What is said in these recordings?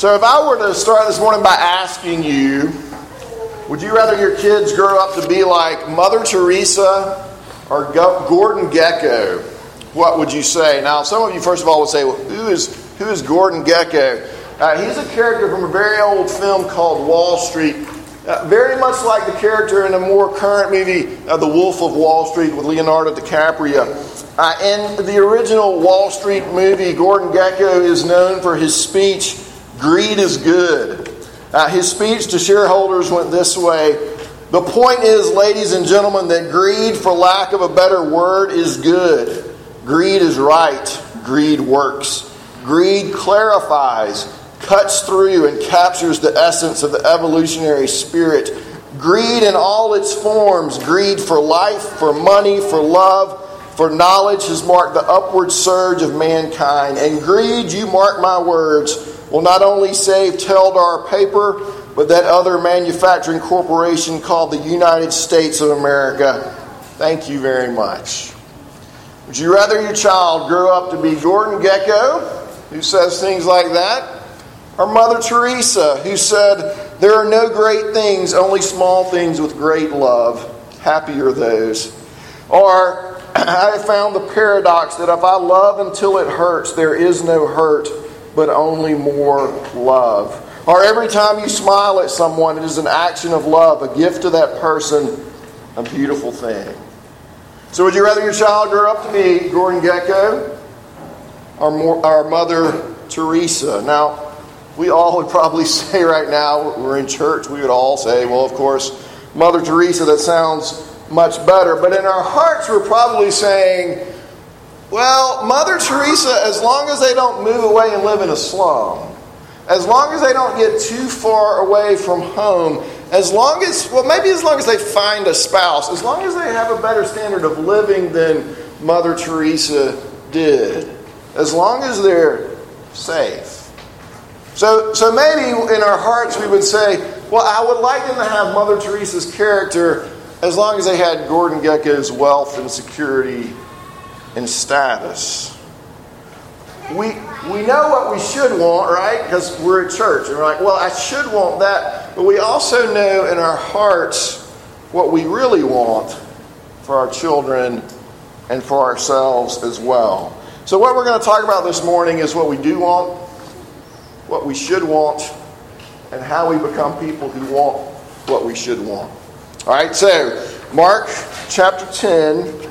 So, if I were to start this morning by asking you, would you rather your kids grow up to be like Mother Teresa or Gordon Gekko? What would you say? Now, some of you, first of all, would say, well, who is, who is Gordon Gekko? Uh, he's a character from a very old film called Wall Street. Uh, very much like the character in a more current movie, uh, The Wolf of Wall Street, with Leonardo DiCaprio. Uh, in the original Wall Street movie, Gordon Gekko is known for his speech Greed is good. Uh, his speech to shareholders went this way The point is, ladies and gentlemen, that greed, for lack of a better word, is good. Greed is right. Greed works. Greed clarifies, cuts through, and captures the essence of the evolutionary spirit. Greed in all its forms greed for life, for money, for love, for knowledge has marked the upward surge of mankind. And greed, you mark my words, will not only save Teldar paper, but that other manufacturing corporation called the United States of America. Thank you very much. Would you rather your child grow up to be Gordon Gekko, who says things like that, or Mother Teresa, who said, There are no great things, only small things with great love? Happy are those. Or I found the paradox that if I love until it hurts, there is no hurt but only more love. Or every time you smile at someone, it is an action of love, a gift to that person, a beautiful thing. So, would you rather your child grow up to be Gordon Gekko or more, our mother Teresa? Now, we all would probably say right now, we're in church, we would all say, well, of course, Mother Teresa, that sounds much better. But in our hearts, we're probably saying, well, Mother Teresa, as long as they don't move away and live in a slum, as long as they don't get too far away from home, as long as, well, maybe as long as they find a spouse, as long as they have a better standard of living than Mother Teresa did, as long as they're safe. So, so maybe in our hearts we would say, well, I would like them to have Mother Teresa's character as long as they had Gordon Gekko's wealth and security and status. We, we know what we should want, right? Because we're at church. And we're like, well, I should want that. But we also know in our hearts what we really want for our children and for ourselves as well. So, what we're going to talk about this morning is what we do want, what we should want, and how we become people who want what we should want. All right, so Mark chapter 10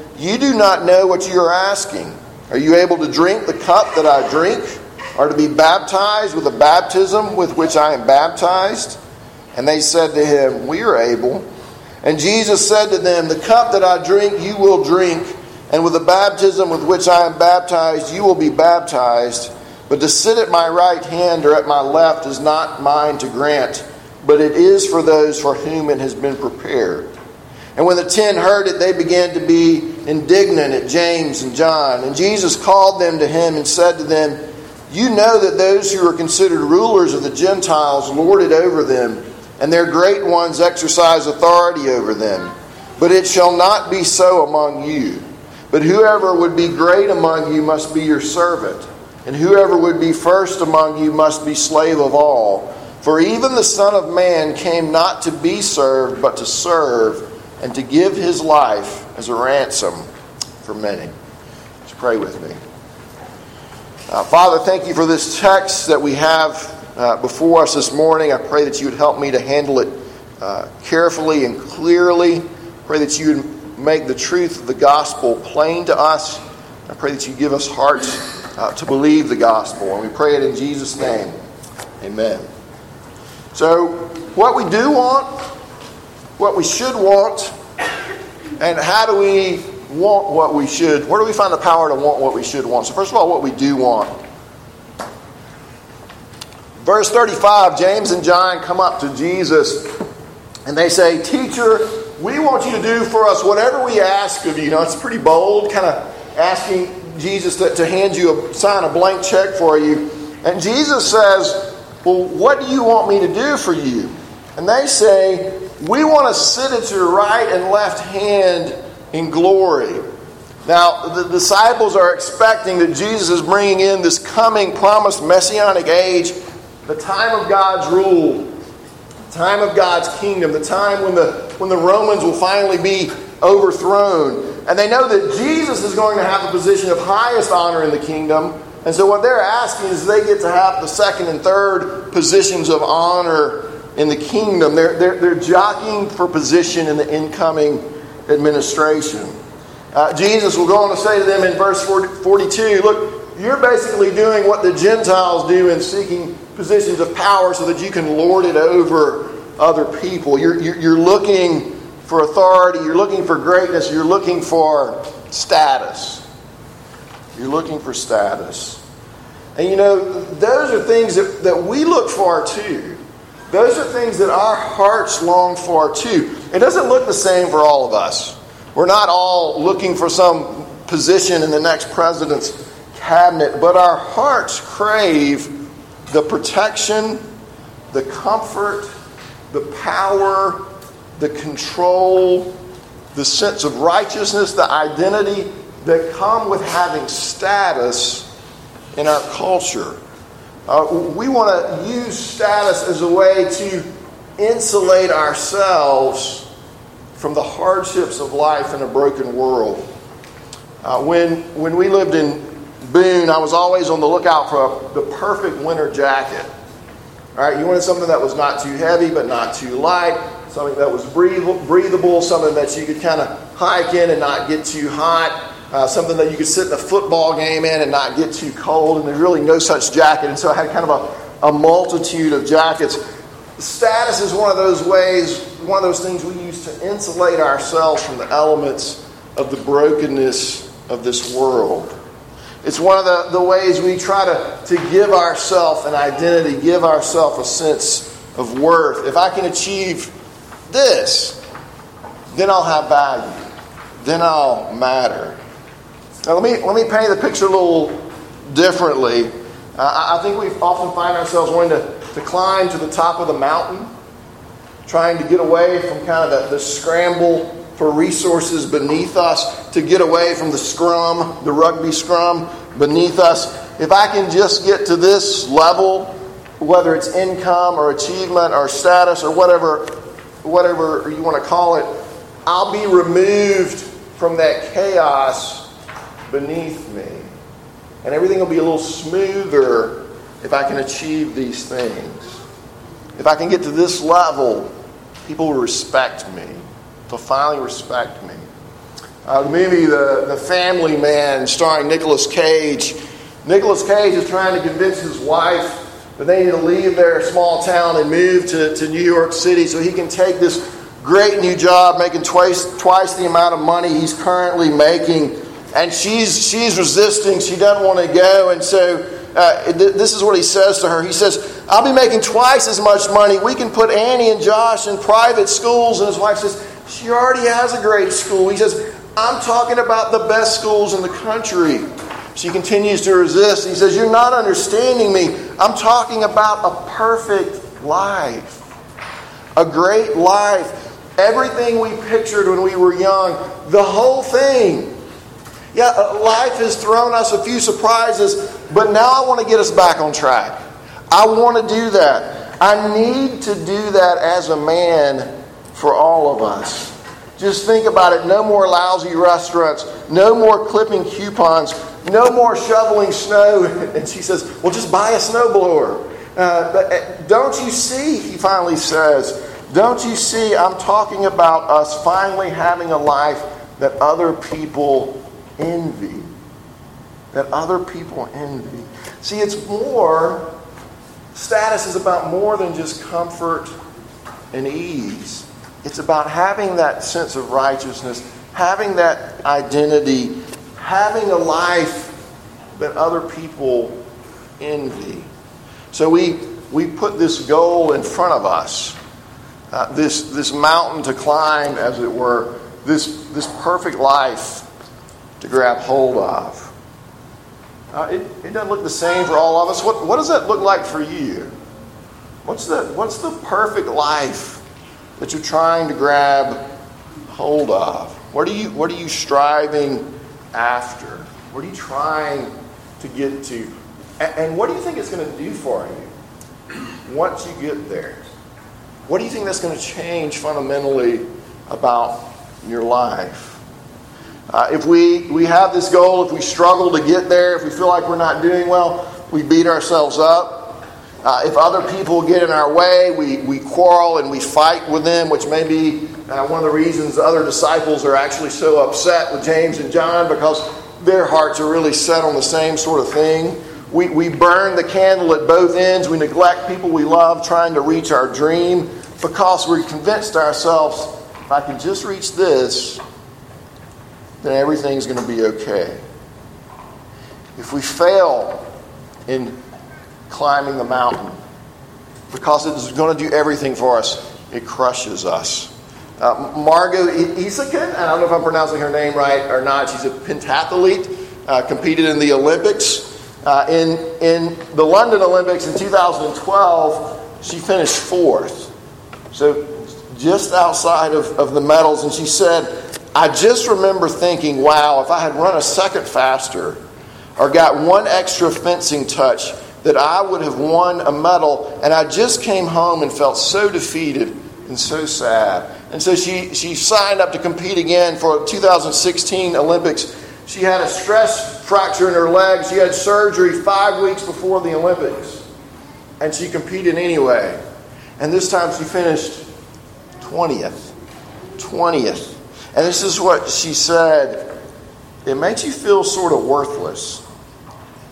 you do not know what you are asking. Are you able to drink the cup that I drink? Or to be baptized with the baptism with which I am baptized? And they said to him, We are able. And Jesus said to them, The cup that I drink, you will drink, and with the baptism with which I am baptized, you will be baptized. But to sit at my right hand or at my left is not mine to grant, but it is for those for whom it has been prepared. And when the ten heard it, they began to be indignant at James and John. And Jesus called them to him and said to them, You know that those who are considered rulers of the Gentiles lord it over them, and their great ones exercise authority over them. But it shall not be so among you. But whoever would be great among you must be your servant, and whoever would be first among you must be slave of all. For even the Son of Man came not to be served, but to serve and to give his life as a ransom for many. Let's pray with me. Uh, Father, thank you for this text that we have uh, before us this morning. I pray that you would help me to handle it uh, carefully and clearly. I pray that you would make the truth of the gospel plain to us. I pray that you give us hearts uh, to believe the gospel. And we pray it in Jesus' name. Amen. So, what we do want, what we should want, and how do we want what we should? Where do we find the power to want what we should want? So, first of all, what we do want. Verse 35 James and John come up to Jesus and they say, Teacher, we want you to do for us whatever we ask of you. You know, it's pretty bold, kind of asking Jesus to, to hand you a sign a blank check for you. And Jesus says, Well, what do you want me to do for you? And they say, We want to sit at your right and left hand in glory. Now, the disciples are expecting that Jesus is bringing in this coming promised messianic age, the time of God's rule, the time of God's kingdom, the time when the, when the Romans will finally be overthrown. And they know that Jesus is going to have the position of highest honor in the kingdom. And so what they're asking is they get to have the second and third positions of honor in the kingdom. They're, they're, they're jockeying for position in the incoming administration. Uh, Jesus will go on to say to them in verse 42 Look, you're basically doing what the Gentiles do in seeking positions of power so that you can lord it over other people. You're, you're, you're looking for authority, you're looking for greatness, you're looking for status. You're looking for status. And you know, those are things that, that we look for too. Those are things that our hearts long for too. It doesn't look the same for all of us. We're not all looking for some position in the next president's cabinet, but our hearts crave the protection, the comfort, the power, the control, the sense of righteousness, the identity that come with having status in our culture. Uh, we want to use status as a way to insulate ourselves from the hardships of life in a broken world. Uh, when, when we lived in Boone, I was always on the lookout for the perfect winter jacket. All right, you wanted something that was not too heavy but not too light, something that was breathable, something that you could kind of hike in and not get too hot, uh, something that you could sit in a football game in and not get too cold. And there's really no such jacket. And so I had kind of a, a multitude of jackets. Status is one of those ways, one of those things we use to insulate ourselves from the elements of the brokenness of this world. It's one of the, the ways we try to, to give ourselves an identity, give ourselves a sense of worth. If I can achieve this, then I'll have value. Then I'll matter. Now, let me, let me paint the picture a little differently. Uh, I think we often find ourselves wanting to, to climb to the top of the mountain, trying to get away from kind of the, the scramble for resources beneath us, to get away from the scrum, the rugby scrum beneath us. If I can just get to this level, whether it's income or achievement or status or whatever whatever you want to call it, I'll be removed from that chaos beneath me. And everything will be a little smoother if I can achieve these things. If I can get to this level, people will respect me. They'll finally respect me. Uh, the movie the, the Family Man, starring Nicolas Cage. Nicolas Cage is trying to convince his wife that they need to leave their small town and move to, to New York City so he can take this great new job making twice, twice the amount of money he's currently making. And she's, she's resisting. She doesn't want to go. And so uh, th- this is what he says to her. He says, I'll be making twice as much money. We can put Annie and Josh in private schools. And his wife says, She already has a great school. He says, I'm talking about the best schools in the country. She continues to resist. He says, You're not understanding me. I'm talking about a perfect life, a great life. Everything we pictured when we were young, the whole thing. Yeah, uh, life has thrown us a few surprises, but now I want to get us back on track. I want to do that. I need to do that as a man for all of us. Just think about it. No more lousy restaurants. No more clipping coupons. No more shoveling snow. And she says, Well, just buy a snowblower. Uh, but uh, don't you see, he finally says, don't you see, I'm talking about us finally having a life that other people envy. That other people envy. See, it's more, status is about more than just comfort and ease. It's about having that sense of righteousness, having that identity, having a life that other people envy. So we, we put this goal in front of us, uh, this, this mountain to climb, as it were, this, this perfect life to grab hold of. Uh, it, it doesn't look the same for all of us. What, what does that look like for you? What's the, what's the perfect life that you're trying to grab hold of? What are you, what are you striving after? What are you trying to get to? And, and what do you think it's going to do for you once you get there? What do you think that's going to change fundamentally about your life? Uh, if we, we have this goal, if we struggle to get there, if we feel like we're not doing well, we beat ourselves up. Uh, if other people get in our way, we, we quarrel and we fight with them, which may be uh, one of the reasons the other disciples are actually so upset with James and John because their hearts are really set on the same sort of thing. We, we burn the candle at both ends. We neglect people we love trying to reach our dream because we're convinced ourselves if I can just reach this, then everything's going to be okay. If we fail in climbing the mountain because it is going to do everything for us. It crushes us. Uh, Margaux Isaksen, I don't know if I'm pronouncing her name right or not, she's a pentathlete, uh, competed in the Olympics. Uh, in, in the London Olympics in 2012, she finished fourth. So just outside of, of the medals. And she said, I just remember thinking, wow, if I had run a second faster or got one extra fencing touch, that I would have won a medal, and I just came home and felt so defeated and so sad. And so she, she signed up to compete again for 2016 Olympics. She had a stress fracture in her leg. She had surgery five weeks before the Olympics. And she competed anyway. And this time she finished 20th. 20th. And this is what she said it makes you feel sort of worthless.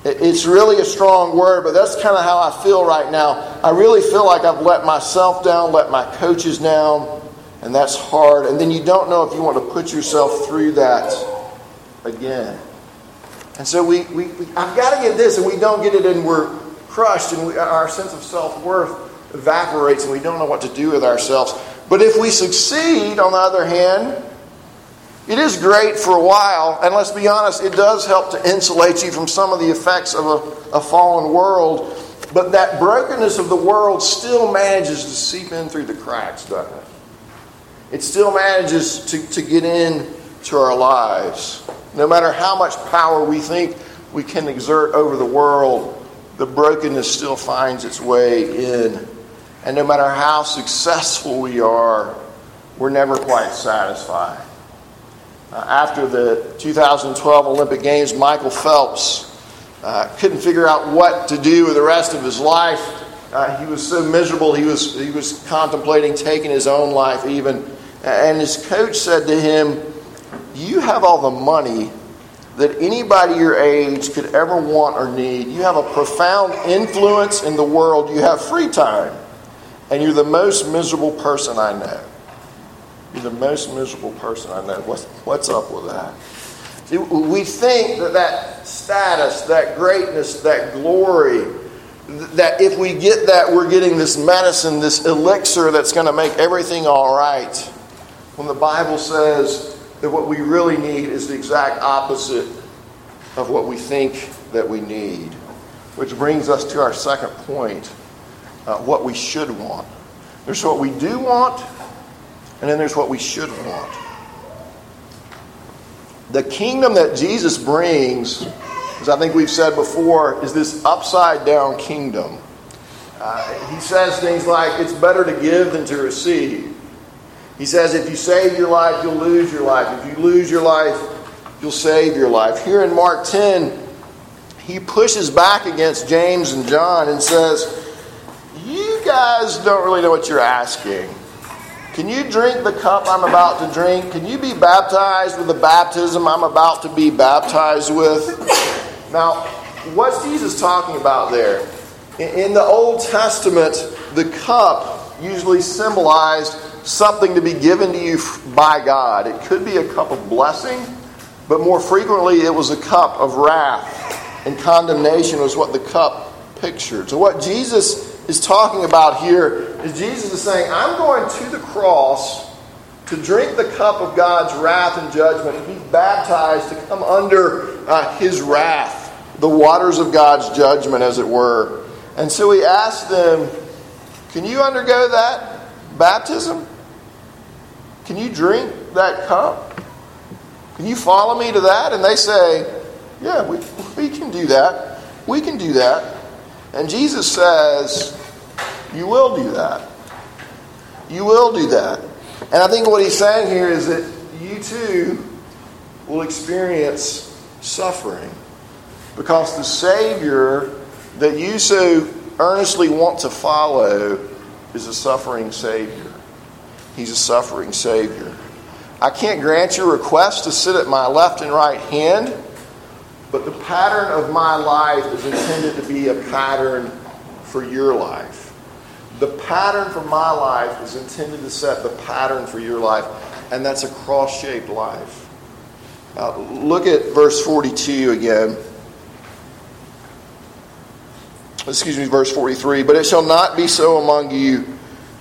It's really a strong word, but that's kind of how I feel right now. I really feel like I've let myself down, let my coaches down, and that's hard. And then you don't know if you want to put yourself through that again. And so we, we, we I've got to get this, and we don't get it, and we're crushed, and we, our sense of self worth evaporates, and we don't know what to do with ourselves. But if we succeed, on the other hand, it is great for a while, and let's be honest, it does help to insulate you from some of the effects of a, a fallen world. But that brokenness of the world still manages to seep in through the cracks, doesn't it? It still manages to, to get in to our lives. No matter how much power we think we can exert over the world, the brokenness still finds its way in. And no matter how successful we are, we're never quite satisfied. Uh, after the 2012 Olympic Games, Michael Phelps uh, couldn't figure out what to do with the rest of his life. Uh, he was so miserable, he was, he was contemplating taking his own life, even. And his coach said to him, You have all the money that anybody your age could ever want or need. You have a profound influence in the world. You have free time. And you're the most miserable person I know. You're the most miserable person I know. What's, what's up with that? We think that that status, that greatness, that glory, that if we get that, we're getting this medicine, this elixir that's going to make everything all right. When the Bible says that what we really need is the exact opposite of what we think that we need. Which brings us to our second point uh, what we should want. There's what we do want, and then there's what we should want. The kingdom that Jesus brings, as I think we've said before, is this upside down kingdom. Uh, he says things like, it's better to give than to receive. He says, if you save your life, you'll lose your life. If you lose your life, you'll save your life. Here in Mark 10, he pushes back against James and John and says, You guys don't really know what you're asking. Can you drink the cup I'm about to drink? Can you be baptized with the baptism I'm about to be baptized with? Now, what's Jesus talking about there? In the Old Testament, the cup usually symbolized something to be given to you by God. It could be a cup of blessing, but more frequently it was a cup of wrath and condemnation was what the cup pictured. So what Jesus is talking about here is Jesus is saying, I'm going to the cross to drink the cup of God's wrath and judgment, to be baptized, to come under uh, his wrath, the waters of God's judgment, as it were. And so he asked them, Can you undergo that baptism? Can you drink that cup? Can you follow me to that? And they say, Yeah, we, we can do that. We can do that. And Jesus says, You will do that. You will do that. And I think what he's saying here is that you too will experience suffering because the Savior that you so earnestly want to follow is a suffering Savior. He's a suffering Savior. I can't grant your request to sit at my left and right hand, pattern of my life is intended to be a pattern for your life. The pattern for my life is intended to set the pattern for your life, and that's a cross shaped life. Uh, look at verse 42 again. Excuse me, verse 43. But it shall not be so among you.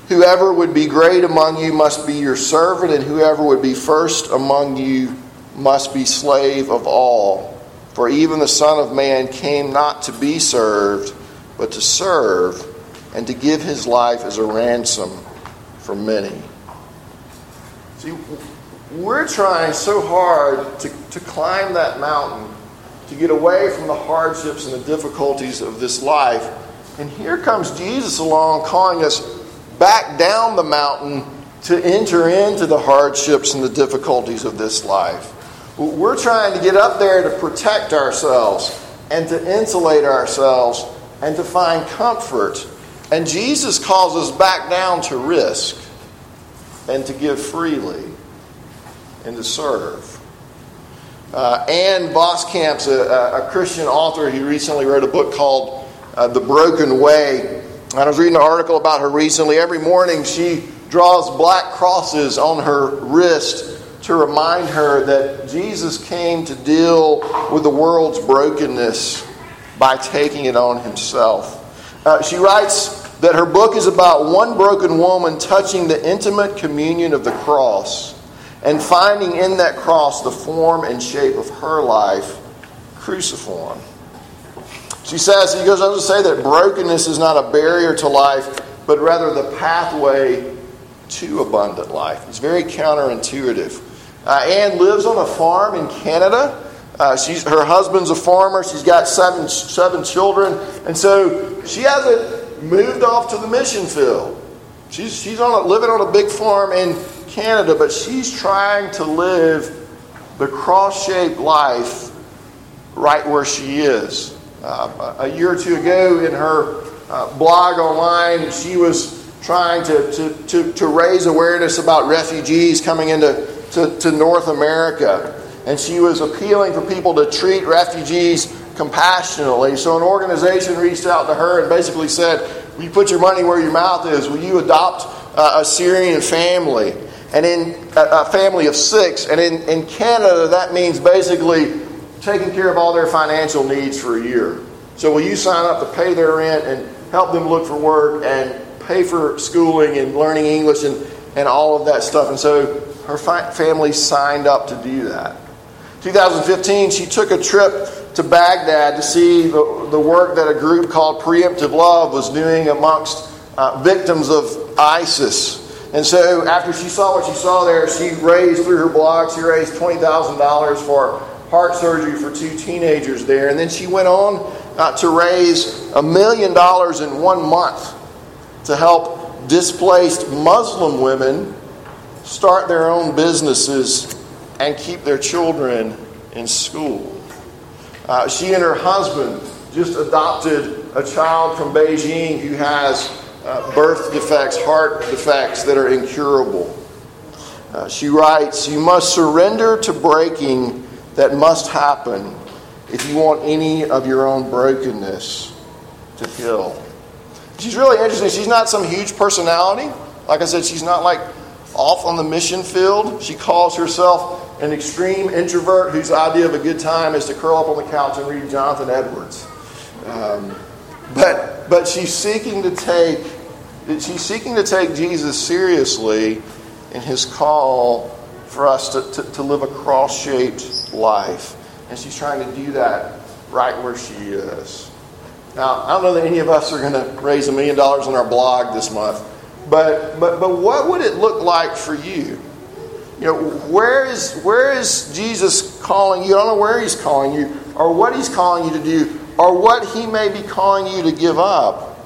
Whoever would be great among you must be your servant, and whoever would be first among you must be slave of all. For even the Son of Man came not to be served, but to serve, and to give his life as a ransom for many. See, we're trying so hard to, to climb that mountain, to get away from the hardships and the difficulties of this life. And here comes Jesus along calling us back down the mountain to enter into the hardships and the difficulties of this life. We're trying to get up there to protect ourselves and to insulate ourselves and to find comfort. And Jesus calls us back down to risk and to give freely and to serve. Uh, Ann Voskamp's a, a, Christian author. He recently wrote a book called uh, The Broken Way. I was reading an article about her recently. Every morning she draws black crosses on her wrist to remind her that Jesus came to deal with the world's brokenness by taking it on himself. Uh, she writes that her book is about one broken woman touching the intimate communion of the cross and finding in that cross the form and shape of her life cruciform. She says, he goes on to say that brokenness is not a barrier to life, but rather the pathway to abundant life. It's very counterintuitive. Uh, Ann lives on a farm in Canada. Uh, she's, her husband's a farmer. She's got seven, seven children. And so she hasn't moved off to the mission field. She's, she's on a, living on a big farm in Canada, but she's trying to live the cross shaped life right where she is. Uh, a year or two ago in her uh, blog online, she was trying to, to, to, to, raise awareness about refugees coming into to, to North America. And she was appealing for people to treat refugees compassionately. So an organization reached out to her and basically said, Will you put your money where your mouth is? Will you adopt uh, a Syrian family? And in a, family of six. And in, in Canada, that means basically taking care of all their financial needs for a year. So will you sign up to pay their rent and help them look for work and pay for schooling and learning English and, and all of that stuff? And so her fi- family signed up to do that. 2015, she took a trip to Baghdad to see the, the work that a group called Preemptive Love was doing amongst uh, victims of ISIS. And so, after she saw what she saw there, she raised through her blog, she raised $20,000 for heart surgery for two teenagers there. And then she went on uh, to raise a million dollars in one month to help displaced Muslim women start their own businesses and keep their children in school. Uh, she and her husband just adopted a child from Beijing who has uh, birth defects, heart defects that are incurable. Uh, she writes, You must surrender to breaking that must happen if you want any of your own brokenness to heal. She's really interesting. She's not some huge personality. Like I said, she's not like off on the mission field. She calls herself an extreme introvert whose idea of a good time is to curl up on the couch and read Jonathan Edwards. Um, but but she's seeking to take she's seeking to take Jesus seriously in his call for us to, to, to live a cross-shaped life. And she's trying to do that right where she is. Now, I don't know that any of us are going to raise a million dollars on our blog this month, but, but, but what would it look like for you? You know, where is, where is Jesus calling you? I don't know where he's calling you, or what he's calling you to do, or what he may be calling you to give up.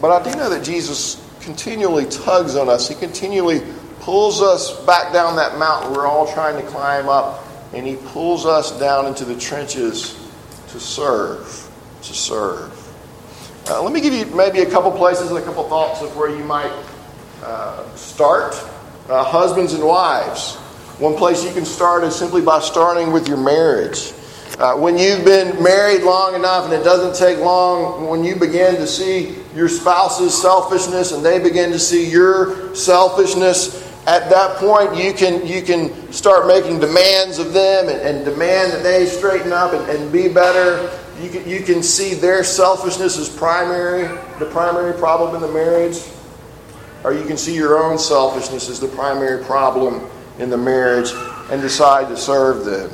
But I do know that Jesus continually tugs on us. He continually pulls us back down that mountain we're all trying to climb up, and he pulls us down into the trenches to serve. To serve. Uh, let me give you maybe a couple places and a couple thoughts of where you might uh, start. Uh, husbands and wives. One place you can start is simply by starting with your marriage. Uh, when you've been married long enough and it doesn't take long, when you begin to see your spouse's selfishness and they begin to see your selfishness, at that point you can you can start making demands of them and, and demand that they straighten up and, and be better you can, you can see their selfishness as primary, the primary problem in the marriage, or you can see your own selfishness as the primary problem in the marriage and decide to serve them.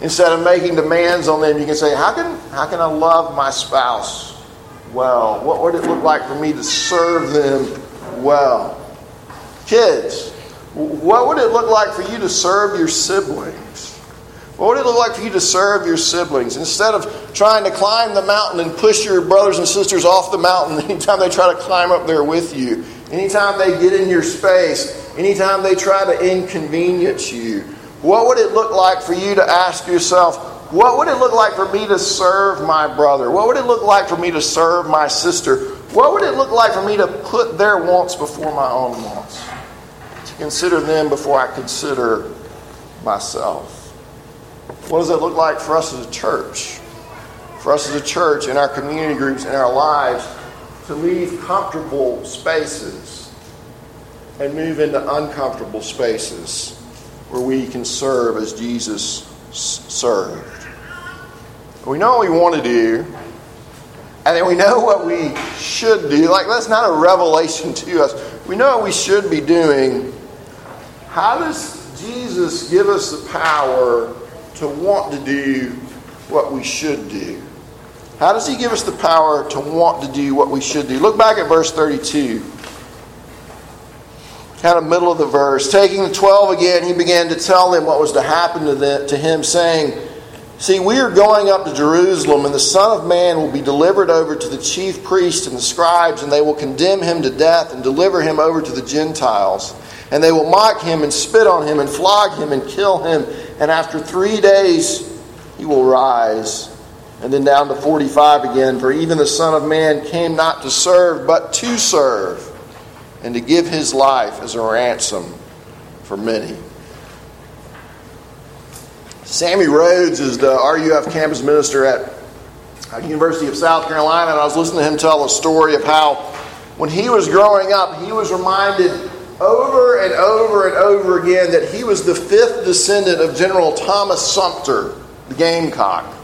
Instead of making demands on them, you can say, How can, how can I love my spouse well? What would it look like for me to serve them well? Kids, what would it look like for you to serve your siblings? What would it look like for you to serve your siblings? Instead of trying to climb the mountain and push your brothers and sisters off the mountain anytime they try to climb up there with you, anytime they get in your space, anytime they try to inconvenience you, what would it look like for you to ask yourself, what would it look like for me to serve my brother? What would it look like for me to serve my sister? What would it look like for me to put their wants before my own wants? To consider them before I consider myself. What does it look like for us as a church? For us as a church, in our community groups, in our lives, to leave comfortable spaces and move into uncomfortable spaces where we can serve as Jesus served. We know what we want to do, and then we know what we should do. Like, that's not a revelation to us. We know what we should be doing. How does Jesus give us the power to want to do what we should do. How does he give us the power to want to do what we should do? Look back at verse 32. Kind of middle of the verse. Taking the twelve again, he began to tell them what was to happen to, them, to him, saying, See, we are going up to Jerusalem, and the Son of Man will be delivered over to the chief priests and the scribes, and they will condemn him to death and deliver him over to the Gentiles. And they will mock him and spit on him and flog him and kill him and after three days he will rise. And then down to 45 again. For even the Son of Man came not to serve, but to serve, and to give his life as a ransom for many. Sammy Rhodes is the RUF campus minister at uh, University of South Carolina, and I was listening to him tell a story of how when he was growing up, he was reminded over and over and over again that he was the fifth descendant of General Thomas Sumter, the Gamecock.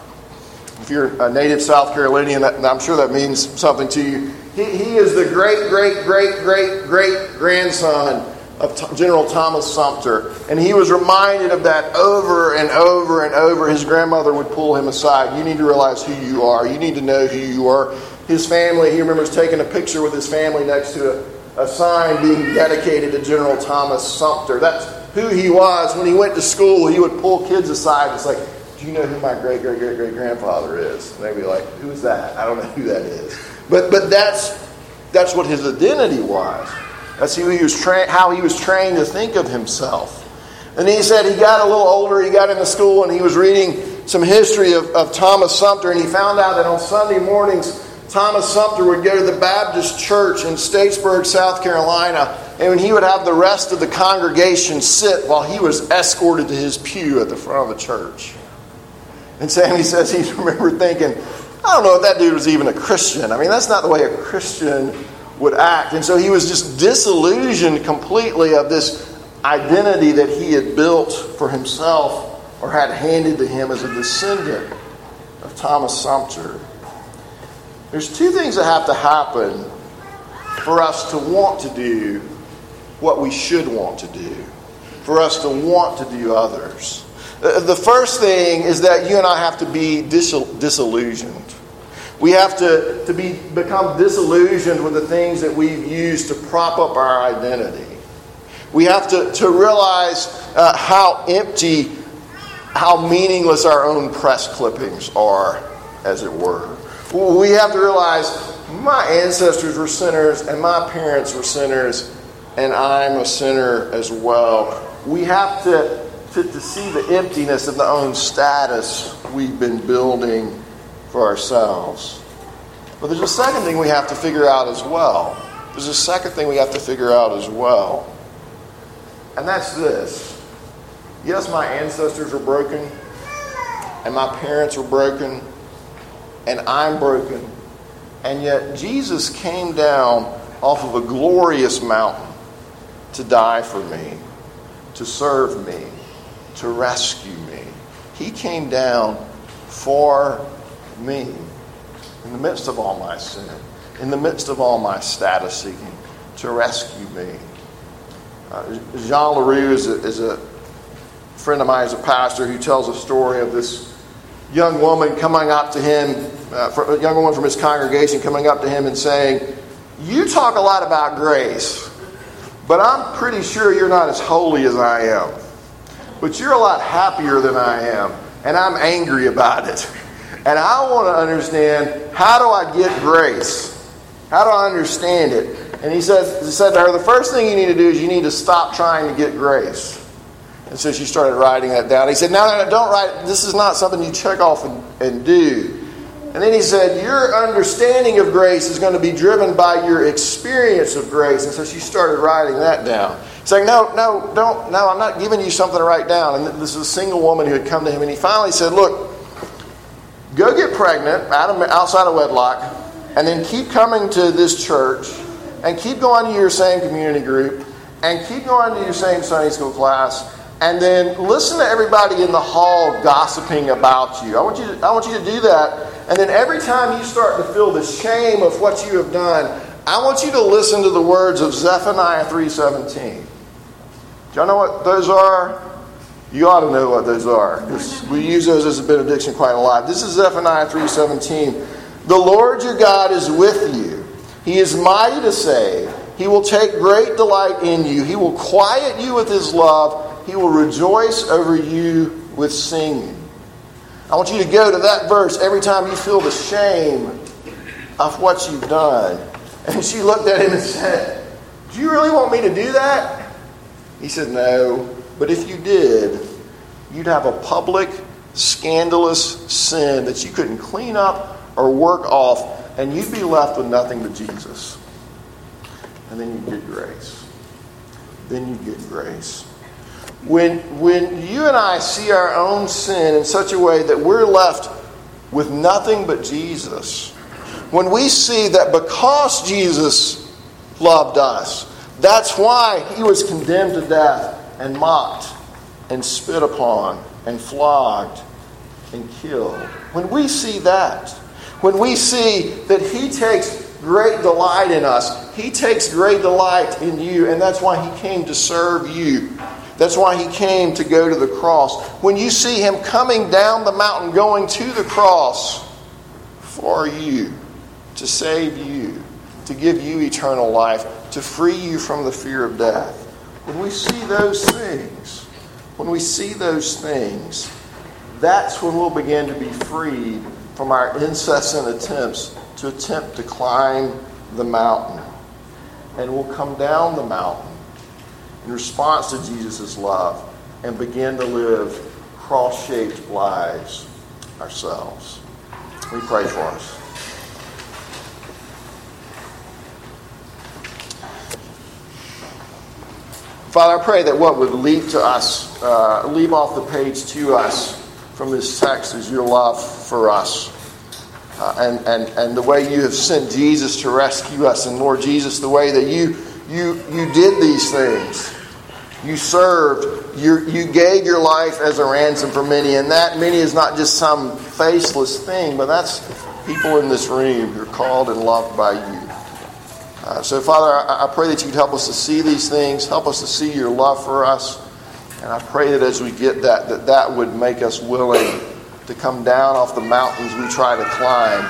If you're a native South Carolinian, I'm sure that means something to you. He, he is the great, great, great, great, great grandson of General Thomas Sumter. And he was reminded of that over and over and over. His grandmother would pull him aside. You need to realize who you are. You need to know who you are. His family, he remembers taking a picture with his family next to a a sign being dedicated to General Thomas Sumter. That's who he was. When he went to school, he would pull kids aside. It's like, do you know who my great great great great grandfather is? And they'd be like, who's that? I don't know who that is. But but that's that's what his identity was. That's who he was tra- how he was trained to think of himself. And he said he got a little older, he got into school, and he was reading some history of, of Thomas Sumter, and he found out that on Sunday mornings, Thomas Sumter would go to the Baptist church in Stateburg, South Carolina, and he would have the rest of the congregation sit while he was escorted to his pew at the front of the church. And Sammy says he remembered thinking, I don't know if that dude was even a Christian. I mean, that's not the way a Christian would act. And so he was just disillusioned completely of this identity that he had built for himself or had handed to him as a descendant of Thomas Sumter. There's two things that have to happen for us to want to do what we should want to do, for us to want to do others. Uh, the first thing is that you and I have to be disillusioned. We have to, to be, become disillusioned with the things that we've used to prop up our identity. We have to, to realize uh, how empty, how meaningless our own press clippings are, as it were. We have to realize my ancestors were sinners and my parents were sinners, and I'm a sinner as well. We have to, to, to see the emptiness of the own status we've been building for ourselves. But there's a second thing we have to figure out as well. There's a second thing we have to figure out as well. And that's this. Yes, my ancestors were broken, and my parents were broken, and I'm broken. And yet, Jesus came down off of a glorious mountain to die for me, to serve me, to rescue me. He came down for me in the midst of all my sin, in the midst of all my status seeking, to rescue me. Uh, Jean Larroux is a, is a friend of mine, is a pastor who tells a story of this young woman coming up to him, uh, a young woman from his congregation coming up to him and saying, You talk a lot about grace, but I'm pretty sure you're not as holy as I am. But you're a lot happier than I am, and I'm angry about it. And I want to understand how do I get grace? How do I understand it? And he said, he said to her, the first thing you need to do is you need to stop trying to get grace. And so she started writing that down. He said, No, no, don't write. This is not something you check off and, and do. And then he said, Your understanding of grace is going to be driven by your experience of grace. And so she started writing that down. Saying, No, no, don't, no, I'm not giving you something to write down. And this is a single woman who had come to him. And he finally said, Look, go get pregnant outside of wedlock, and then keep coming to this church, and keep going to your same community group, and keep going to your same Sunday school class, and then listen to everybody in the hall gossiping about you. I want you to, I want you to do that. And then every time you start to feel the shame of what you have done, I want you to listen to the words of Zephaniah 3:17. Do y'all know what those are? You ought to know what those are because we use those as a benediction quite a lot. This is Zephaniah 3:17. The Lord your God is with you. He is mighty to save. He will take great delight in you. He will quiet you with his love. He will rejoice over you with singing. I want you to go to that verse every time you feel the shame of what you've done. And she looked at him and said, Do you really want me to do that? He said, No. But if you did, you'd have a public, scandalous sin that you couldn't clean up or work off, and you'd be left with nothing but Jesus. And then you'd get grace. Then you'd get grace. When, when you and I see our own sin in such a way that we're left with nothing but Jesus, when we see that because Jesus loved us, that's why he was condemned to death and mocked and spit upon and flogged and killed. When we see that, when we see that He takes great delight in us, He takes great delight in you, and that's why He came to serve you. That's why He came to go to the cross. When you see Him coming down the mountain, going to the cross for you, to save you, to give you eternal life, to free you from the fear of death when we see those things, when we see those things, that's when we'll begin to be freed from our incessant attempts to attempt to climb the mountain. And we'll come down the mountain in response to Jesus' love and begin to live cross shaped lives ourselves. We pray for us. Father, I pray that what would leap to us, uh, leap off the page to us from this text is your love for us. Uh, and, and, and the way you have sent Jesus to rescue us. And Lord Jesus, the way that you, you, you did these things you served, you, you gave your life as a ransom for many. And that many is not just some faceless thing, but that's people in this room who are called and loved by you. Uh, so, Father, I, I pray that you'd help us to see these things, help us to see your love for us. And I pray that as we get that, that that would make us willing to come down off the mountains we try to climb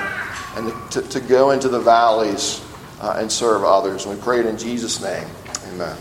and to, to go into the valleys uh, and serve others. And we pray it in Jesus' name. Amen.